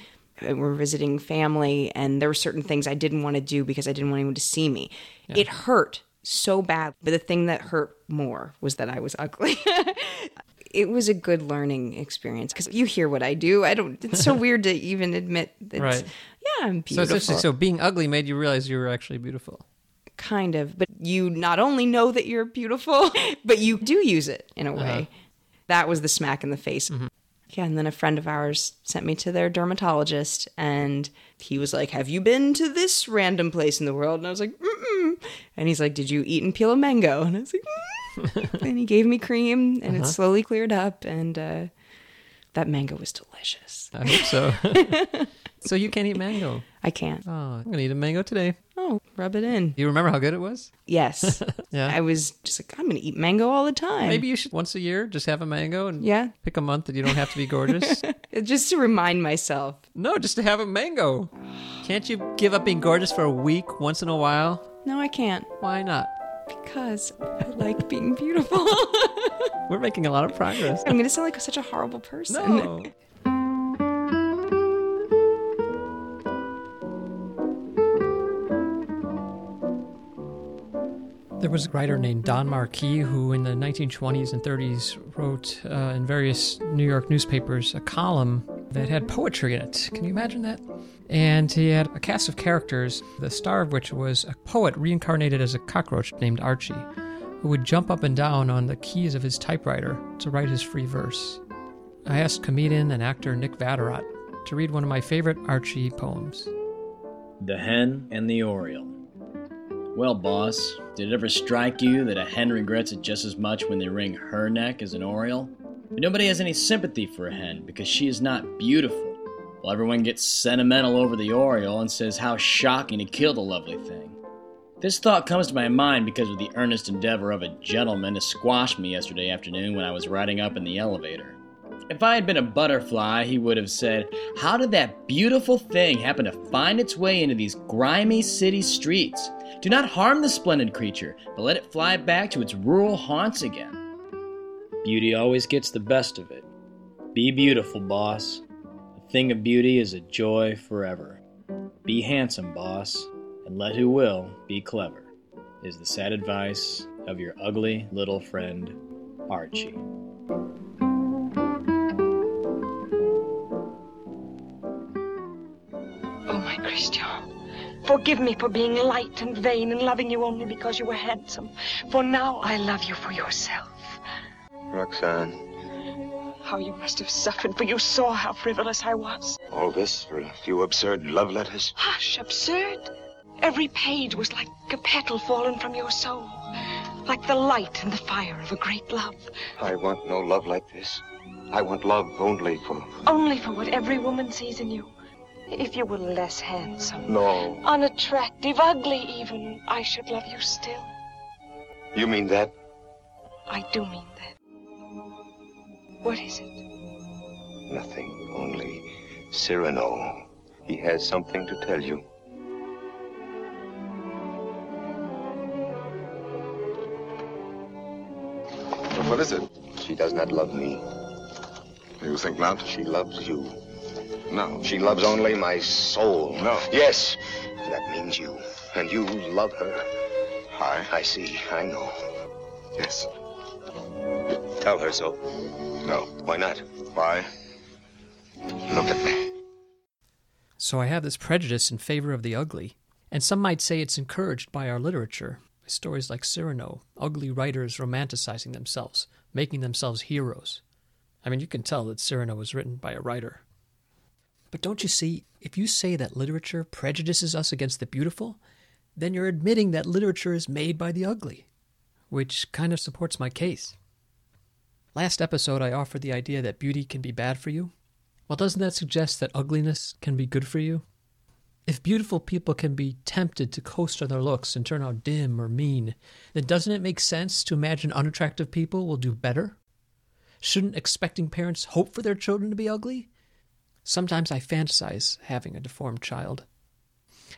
Uh, We're visiting family, and there were certain things I didn't want to do because I didn't want anyone to see me. It hurt so bad, but the thing that hurt more was that I was ugly. it was a good learning experience because you hear what I do. I don't. It's so weird to even admit that. Right. Yeah, I'm So, beautiful. interesting. so being ugly made you realize you were actually beautiful. kind of, but you not only know that you're beautiful, but you do use it in a way. Uh-huh. That was the smack in the face. Yeah, and then a friend of ours sent me to their dermatologist, and he was like, "Have you been to this random place in the world?" And I was like, Mm-mm. "And he's like, did you eat and peel a mango?" And I was like, mm. and he gave me cream, and Uh-huh. it slowly cleared up, and uh, that mango was delicious. I hope so. so you can't eat mango. I can't. Oh, I'm gonna eat a mango today. Oh, rub it in. You remember how good it was? Yes. Yeah. I was just like, I'm gonna eat mango all the time. Maybe you should once a year just have a mango and Yeah. pick a month that you don't have to be gorgeous. just to remind myself. no, just to have a mango. Can't you give up being gorgeous for a week once in a while? No, I can't. Why not? Because I like being beautiful. We're making a lot of progress. I'm gonna sound like such a horrible person. No. There was a writer named Don Marquis who, in the 1920s and 30s, wrote uh, in various New York newspapers a column that had poetry in it. Can you imagine that? And he had a cast of characters, the star of which was a poet reincarnated as a cockroach named Archie, who would jump up and down on the keys of his typewriter to write his free verse. I asked comedian and actor Nick Vatterott to read one of my favorite Archie poems. The Hen and the Oriole. Well, boss, did it ever strike you that a hen regrets it just as much when they wring her neck as an oriole? But nobody has any sympathy for a hen because she is not beautiful, while everyone gets sentimental over the oriole and says how shocking to kill the lovely thing. This thought comes to my mind because of the earnest endeavor of a gentleman to squash me yesterday afternoon when I was riding up in the elevator. If I had been a butterfly, he would have said, How did that beautiful thing happen to find its way into these grimy city streets? Do not harm the splendid creature, but let it fly back to its rural haunts again. Beauty always gets the best of it. Be beautiful, boss. A thing of beauty is a joy forever. Be handsome, boss, and let who will be clever, is the sad advice of your ugly little friend, Archie. Oh, my Christian. Forgive me for being light and vain and loving you only because you were handsome. For now I love you for yourself. Roxanne, How you must have suffered, for you saw how frivolous I was. all this for a few absurd love letters? Hush, absurd. Every page was like a petal fallen from your soul, like the light and the fire of a great love. I want no love like this. I want love only for. Only for what every woman sees in you. If you were less handsome, No. unattractive, ugly even, I should love you still. You mean that? I do mean that. What is it? Nothing. Only Cyrano. He has something to tell you. What is it? She does not love me. You think not? She loves you. No. She loves only my soul. No. Yes, that means you. And you love her. I? I see. I know. Yes. Tell her so. No. Why not? Why? Look at me. So I have this prejudice in favor of the ugly, and some might say it's encouraged by our literature. by Stories like Cyrano, ugly writers romanticizing themselves, making themselves heroes. I mean, you can tell that Cyrano was written by a writer. But don't you see, if you say that literature prejudices us against the beautiful, then you're admitting that literature is made by the ugly, which kind of supports my case. Last episode, I offered the idea that beauty can be bad for you. Well, doesn't that suggest that ugliness can be good for you? If beautiful people can be tempted to coast on their looks and turn out dim or mean, then doesn't it make sense to imagine unattractive people will do better? Shouldn't expecting parents hope for their children to be ugly? Sometimes I fantasize having a deformed child.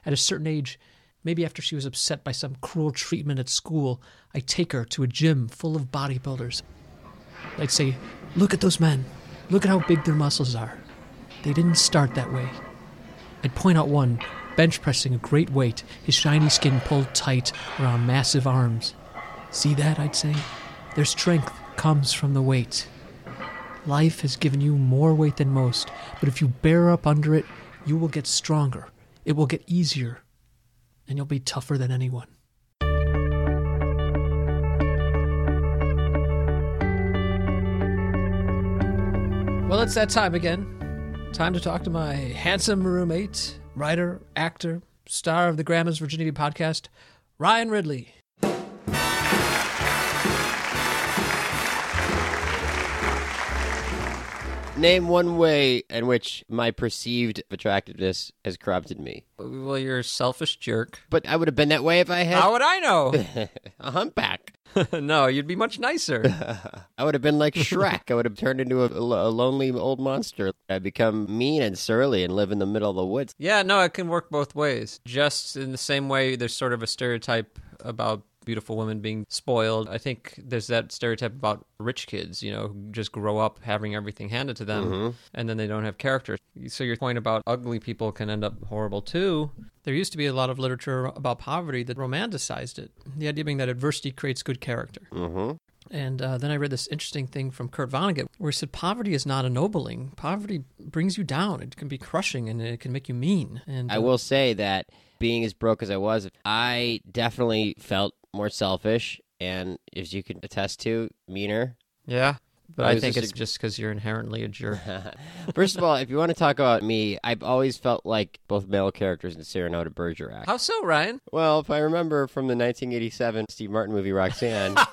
At a certain age, maybe after she was upset by some cruel treatment at school, I take her to a gym full of bodybuilders. I'd say, Look at those men. Look at how big their muscles are. They didn't start that way. I'd point out one, bench pressing a great weight, his shiny skin pulled tight around massive arms. See that, I'd say? Their strength comes from the weight. Life has given you more weight than most, but if you bear up under it, you will get stronger. It will get easier, and you'll be tougher than anyone. Well, it's that time again. Time to talk to my handsome roommate, writer, actor, star of the Grandma's Virginity podcast, Ryan Ridley. Name one way in which my perceived attractiveness has corrupted me. Well, you're a selfish jerk. But I would have been that way if I had. How would I know? a humpback. no, you'd be much nicer. I would have been like Shrek. I would have turned into a, a lonely old monster. I'd become mean and surly and live in the middle of the woods. Yeah, no, it can work both ways. Just in the same way, there's sort of a stereotype about beautiful women being spoiled. I think there's that stereotype about rich kids, you know, who just grow up having everything handed to them Mhm. and then they don't have character. So your point about ugly people can end up horrible too. There used to be a lot of literature about poverty that romanticized it. The idea being that adversity creates good character. Mm-hmm. And uh, then I read this interesting thing from Kurt Vonnegut where he said poverty is not ennobling. Poverty brings you down. It can be crushing and it can make you mean. And I uh, will say that being as broke as I was, I definitely felt more selfish and, as you can attest to, meaner. Yeah. But I I, think it's just because you're inherently a jerk. First of all, if you want to talk about me, I've always felt like both male characters in Cyrano de Bergerac. How so, Ryan? Well, if I remember from the 1987 Steve Martin movie Roxanne.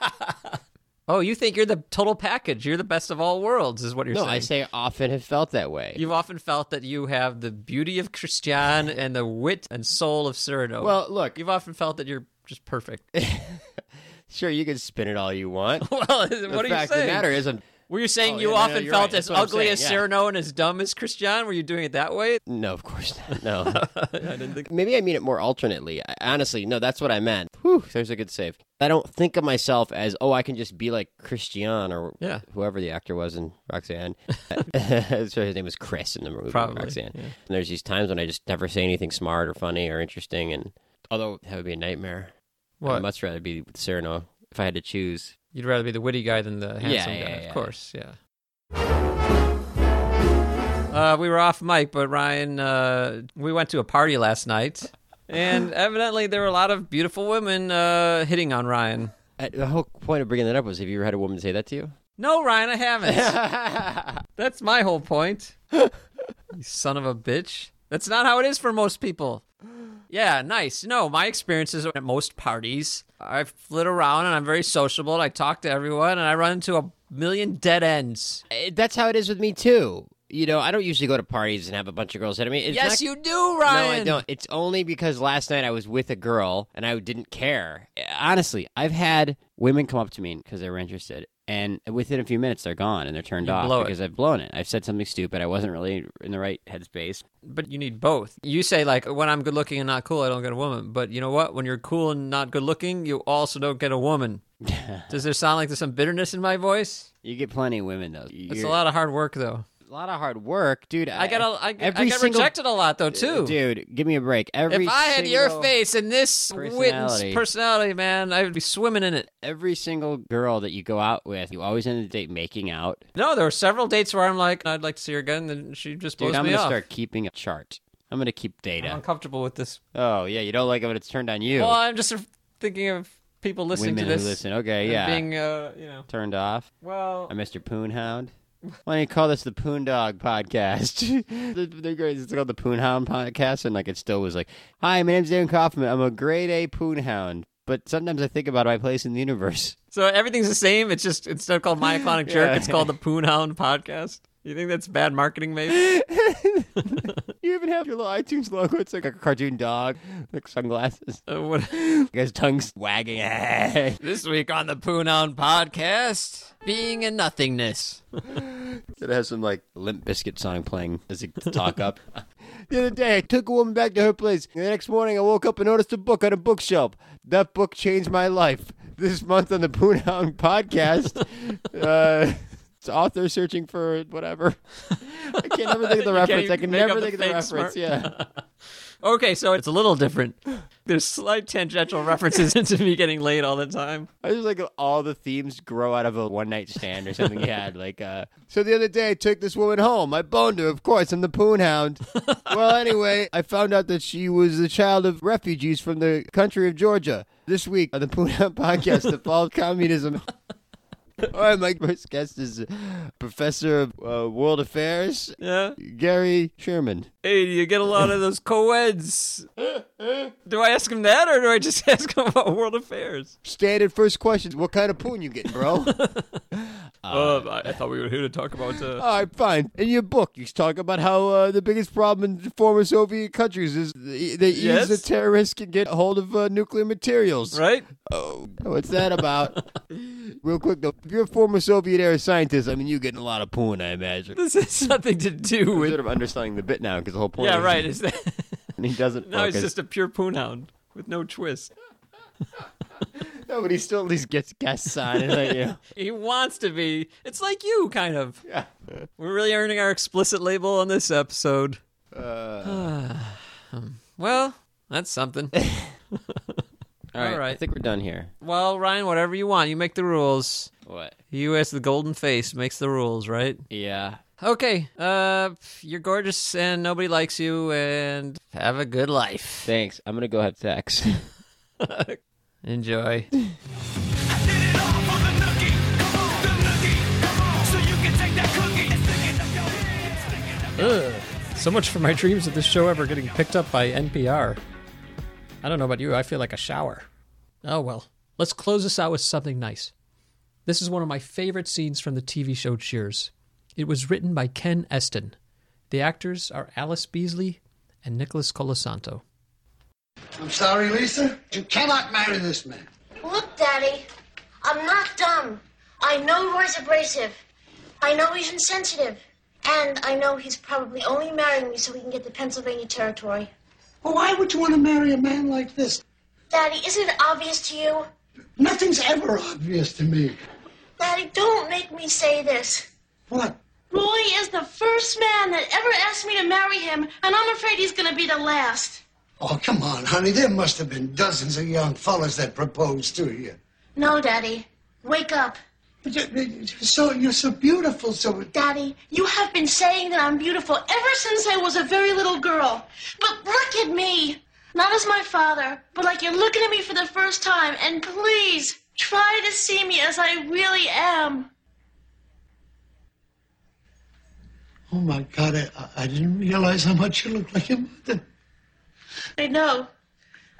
Oh, you think you're the total package. You're the best of all worlds, is what you're no, saying. I say often have felt that way. You've often felt that you have the beauty of Christian and the wit and soul of Cyrano. Well, look. You've often felt that you're just perfect. Sure, you can spin it all you want. well, what the are you fact saying? of the matter is, I'm, Were you saying Oh, you yeah, no, no, often you're felt right. That's as what I'm ugly saying, as yeah. Cyrano and as dumb as Christian? Were you doing it that way? no, of course not. No. I didn't think. Maybe I mean it more alternately. I, honestly, no, that's what I meant. Whew, there's a good save. I don't think of myself as, oh, I can just be like Christian or Yeah. whoever the actor was in Roxanne. Sorry, his name was Chris in the movie Probably, Roxanne. yeah. And there's these times when I just never say anything smart or funny or interesting. And although that would be a nightmare, What? I'd much rather be with Cyrano if I had to choose. You'd rather be the witty guy than the handsome Yeah, guy, yeah, of course. Yeah. Uh, we were off mic, but Ryan, uh, we went to a party last night. and evidently there were a lot of beautiful women uh, hitting on Ryan. Uh, The whole point of bringing that up was have you ever had a woman say that to you? No, Ryan, I haven't. That's my whole point. you son of a bitch. That's not how it is for most people. Yeah, nice. No, my experiences at most parties, I flit around and I'm very sociable and I talk to everyone and I run into a million dead ends. Uh, That's how it is with me too. You know, I don't usually go to parties and have a bunch of girls hit me. It's yes, not- you do, Ryan. No, I don't. It's only because last night I was with a girl and I didn't care. Honestly, I've had women come up to me because they were interested, and within a few minutes they're gone and they're turned You off blow it. because I've blown it. I've said something stupid. I wasn't really in the right headspace. But you need both. You say like when I'm good looking and not cool, I don't get a woman. But you know what? When you're cool and not good looking, you also don't get a woman. Does there sound like there's some bitterness in my voice? You get plenty of women though. It's You're- a lot of hard work though. A lot of hard work, dude. I got a, I, I every get single- rejected a lot though too. Dude, give me a break. Every if I had your face and this wit and personality. personality, man, I would be swimming in it. every single girl that you go out with, you always end the date making out. No, there were several dates where I'm like, I'd like to see her again, and then she just blows Dude, I'm me gonna off. start keeping a chart. I'm gonna keep data. I'm uncomfortable with this. Oh yeah, you don't like it when it's turned on you. Well, I'm just thinking of people listening Women to this. who listen. Okay, yeah. Being, uh, you know, Turned off. well, I missed your Mr. Poonhound. Why don't you call this the Poon Dog Podcast? They're great. It's called the Poonhound Podcast, and like it still was like, "Hi, my name's Dan Kaufman. I'm a grade A Poonhound." But sometimes I think about my place in the universe. so everything's the same. It's just instead of called Myoclonic Jerk, Yeah. it's called the Poonhound Podcast. You think that's bad marketing, maybe? You even have your little iTunes logo. It's like a cartoon dog, like sunglasses. Uh, what? His tongue's wagging. this week on the Poonhound Podcast, being a nothingness. It has some like Limp Bizkit song playing as he talk up. the other day, I took a woman back to her place. The next morning, I woke up and noticed a book on a bookshelf. That book changed my life. This month on the Poonhound podcast, uh, it's author searching for whatever. I can never think of the reference. I can never think of the the reference. smart- Yeah. Okay, so it's a little different. There's slight tangential references into me getting laid all the time. I just like all the themes grow out of a one night stand or something you had. Like, uh, so the other day I took this woman home. I boned her, of course. I'm the poon hound. well, anyway, I found out that she was the child of refugees from the country of Georgia. This week on the Poon Hound podcast, the fall of communism. All right, my first guest is Professor of uh, World Affairs, Yeah. Gary Sherman. Hey, do you get a lot of those co-eds? do I ask him that, or do I just ask him about world affairs? Standard first questions. What kind of poon you getting, bro? Uh, I, I thought we were here to talk about. Uh, All right, fine. In your book, you talk about how uh, the biggest problem in former Soviet countries is the, the Yes. ease the terrorists can get hold of uh, nuclear materials. right? Oh, what's that about? Real quick though, if you're a former Soviet era scientist, I mean, you're getting a lot of poon, I imagine. This has something to do I'm with. sort of understanding the bit now because the whole point. Yeah, is right. Is that he doesn't. No, he's just a pure poonhound with no twist. no, but he still at least gets guests on. And, like, you. He wants to be. It's like you, kind of. Yeah. We're really earning our explicit label on this episode. Uh, Well, that's something. all right, All right. I think we're done here. well, Ryan, whatever you want. You make the rules. What? You as the golden face makes the rules, right? Yeah. Okay. Uh, you're gorgeous and nobody likes you, and have a good life. Thanks. I'm gonna go have sex. Enjoy. Ugh. So much for my dreams of this show ever getting picked up by NPR. I don't know about you, I feel like a shower. Oh well. Let's close this out with something nice. This is one of my favorite scenes from the TV show Cheers. It was written by Ken Estin. The actors are Alice Beasley and Nicholas Colasanto. I'm sorry, Lisa. You cannot marry this man. Look, Daddy, I'm not dumb. I know Roy's abrasive. I know he's insensitive. And I know he's probably only marrying me so he can get the Pennsylvania territory. Well, why would you want to marry a man like this? Daddy, isn't it obvious to you? Nothing's ever obvious to me. Daddy, don't make me say this. What? Roy is the first man that ever asked me to marry him, and I'm afraid he's going to be the last. Oh, come on, honey. There must have been dozens of young fellas that proposed to you. No, Daddy. Wake up. But you- you're so you're so beautiful. So Daddy, you have been saying that I'm beautiful ever since I was a very little girl. But look at me. Not as my father, but like you're looking at me for the first time, and please try to see me as I really am. Oh my God, I, I didn't realize how much you look like your mother. I know.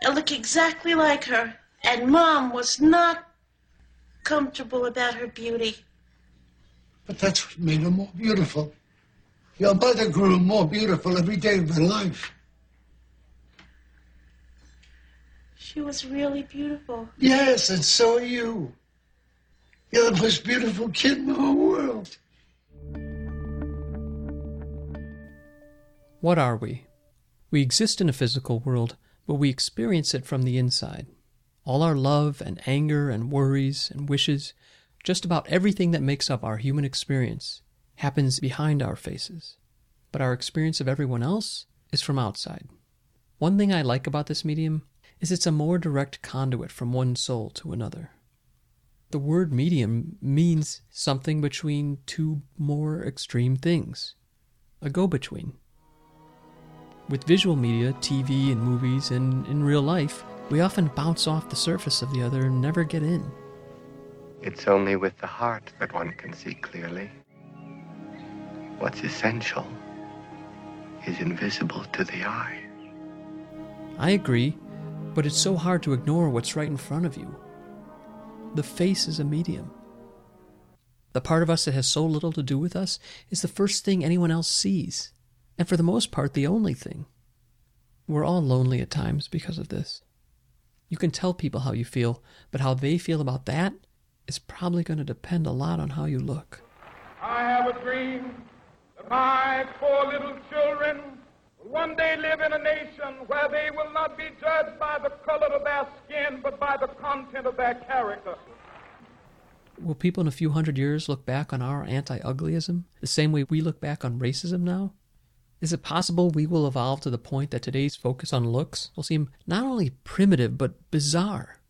I look exactly like her, and Mom was not comfortable about her beauty. But that's what made her more beautiful. Your mother grew more beautiful every day of her life. She was really beautiful. Yes, and so are you. You're the most beautiful kid in the whole world. What are we? We exist in a physical world, but we experience it from the inside. All our love and anger and worries and wishes, just about everything that makes up our human experience, happens behind our faces. But our experience of everyone else is from outside. One thing I like about this medium is it's a more direct conduit from one soul to another. The word medium means something between two more extreme things a go between. With visual media, TV and movies, and in real life, we often bounce off the surface of the other and never get in. It's only with the heart that one can see clearly. What's essential is invisible to the eye. I agree, but it's so hard to ignore what's right in front of you. The face is a medium. The part of us that has so little to do with us is the first thing anyone else sees, and for the most part, the only thing. We're all lonely at times because of this. You can tell people how you feel, but how they feel about that is probably going to depend a lot on how you look. I have a dream that my four little children will one day live in a nation where they will not be judged by the color of their skin, but by the content of their character. Will people in a few hundred years look back on our anti uglyism the same way we look back on racism now? Is it possible we will evolve to the point that today's focus on looks will seem not only primitive but bizarre?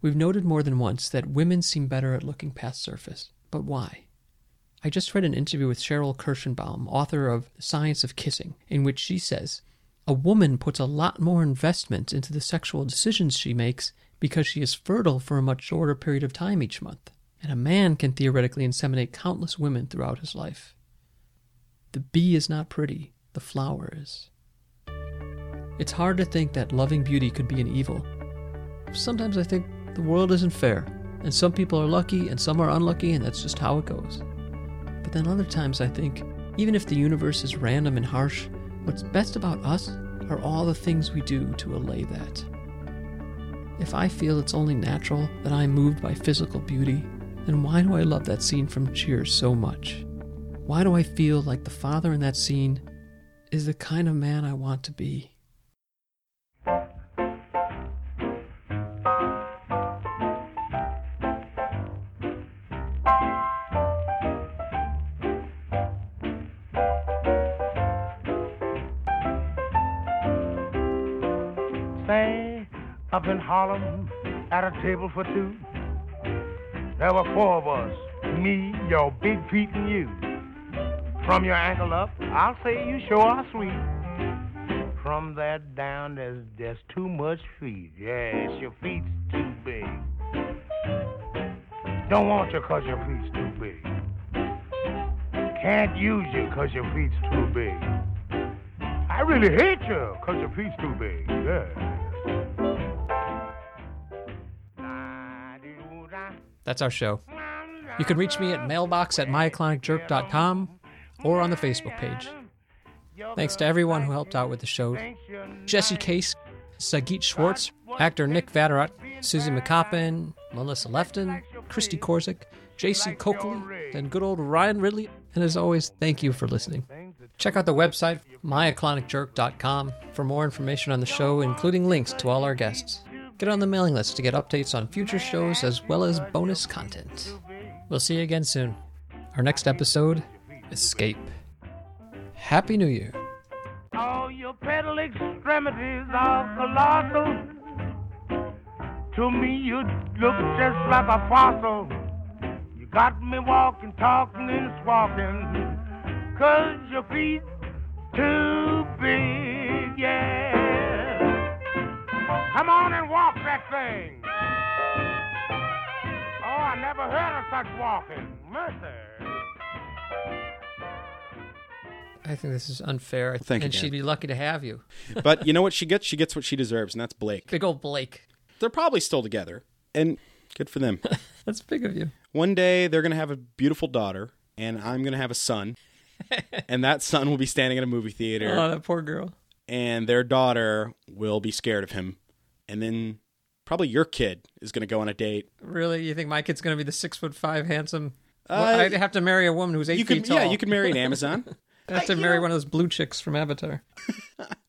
We've noted more than once that women seem better at looking past surface, but why? I just read an interview with Sheril Kirshenbaum, author of The Science of Kissing, in which she says a woman puts a lot more investment into the sexual decisions she makes because she is fertile for a much shorter period of time each month, and a man can theoretically inseminate countless women throughout his life. The bee is not pretty, the flower is. It's hard to think that loving beauty could be an evil. Sometimes I think the world isn't fair, and some people are lucky and some are unlucky, and that's just how it goes. But then other times I think, even if the universe is random and harsh, what's best about us are all the things we do to allay that. If I feel it's only natural that I'm moved by physical beauty, then why do I love that scene from Cheers so much? Why do I feel like the father in that scene is the kind of man I want to be? Say, up in Harlem at a table for two. There were four of us me, your big feet, and you. From your ankle up, I'll say you sure are sweet. From that down, there's there's too much feet. Yes, your feet's too big. Don't want you 'cause your feet's too big. Can't use you 'cause your feet's too big. I really hate you 'cause your feet's too big. Yeah. That's our show. You can reach me at mailbox at myoclonicjerk.com or on the Facebook page. Thanks to everyone who helped out with the show Jesse Case, Sagit Schwartz, actor Nick Vatterott, Susie McCoppin, Melissa Lefton, Christy Korzik, JC Coakley, and good old Ryan Ridley. And as always, thank you for listening. Check out the website, myoclonicjerk.com, for more information on the show, including links to all our guests. Get on the mailing list to get updates on future shows as well as bonus content. We'll see you again soon. Our next episode Escape. Happy New Year. All your pedal extremities are colossal. To me, you look just like a fossil. You got me walking, talking, and squawking. Cause your feet too big, yeah. Come on and walk that thing. Oh, I never heard of such walking. Mercy. I think this is unfair. Thank you, and Dan. she'd be lucky to have you. But you know what she gets? She gets what she deserves, and that's Blake. Big old Blake. They're probably still together, and good for them. That's big of you. One day they're going to have a beautiful daughter, and I'm going to have a son. and that son will be standing in a movie theater. Oh, that poor girl. And their daughter will be scared of him. And then probably your kid is going to go on a date. Really? You think my kid's going to be the six foot five handsome? Uh, Well, I'd have to marry a woman who's eight you feet could- yeah, you could marry an Amazon. I have to marry one of those blue chicks from Avatar.